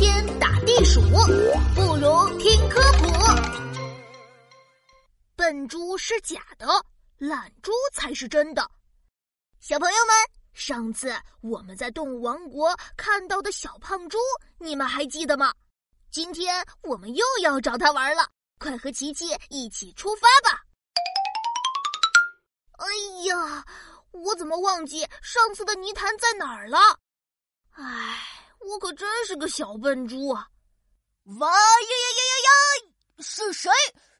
天打地鼠，不如听科普。笨猪是假的，懒猪才是真的。小朋友们，上次我们在动物王国看到的小胖猪，你们还记得吗？今天我们又要找它玩了，快和琪琪一起出发吧！哎呀，我怎么忘记上次的泥潭在哪儿了？唉，我可真是个小笨猪啊！哇呀呀呀呀呀！是谁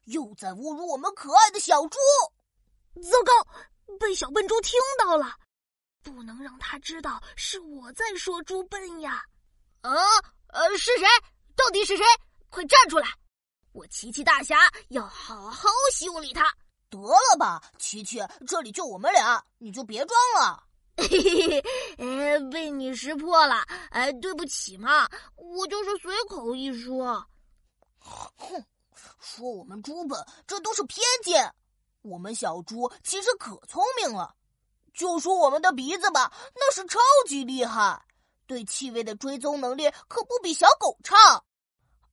又在侮辱我们可爱的小猪？糟糕，被小笨猪听到了，不能让他知道是我在说猪笨呀！啊，呃，是谁？到底是谁？快站出来！我琪琪大侠要好好修理他。得了吧，琪琪，这里就我们俩，你就别装了。嘿嘿嘿，哎，被你识破了，哎，对不起嘛，我就是随口一说。哼，说我们猪笨，这都是偏见。我们小猪其实可聪明了。就说我们的鼻子吧，那是超级厉害，对气味的追踪能力可不比小狗差。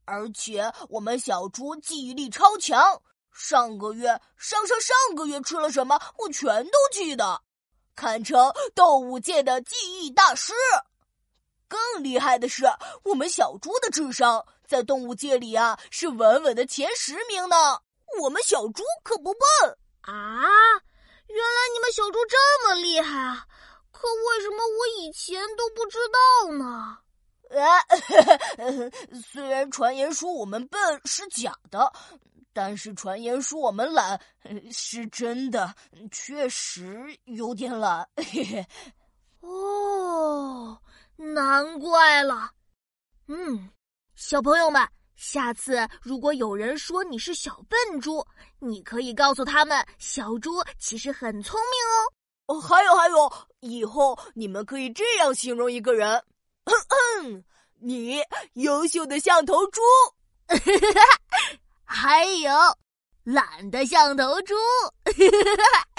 而且我们小猪记忆力超强。上个月、上上上个月吃了什么，我全都记得，堪称动物界的记忆大师。更厉害的是，我们小猪的智商在动物界里啊是稳稳的前十名呢。我们小猪可不笨啊！原来你们小猪这么厉害啊！可为什么我以前都不知道呢？啊，虽然传言说我们笨是假的。但是传言说我们懒 是真的，确实有点懒。嘿嘿，哦，难怪了。嗯，小朋友们，下次如果有人说你是小笨猪，你可以告诉他们，小猪其实很聪明哦。哦，还有还有，以后你们可以这样形容一个人：你优秀的像头猪。还有，懒得像头猪。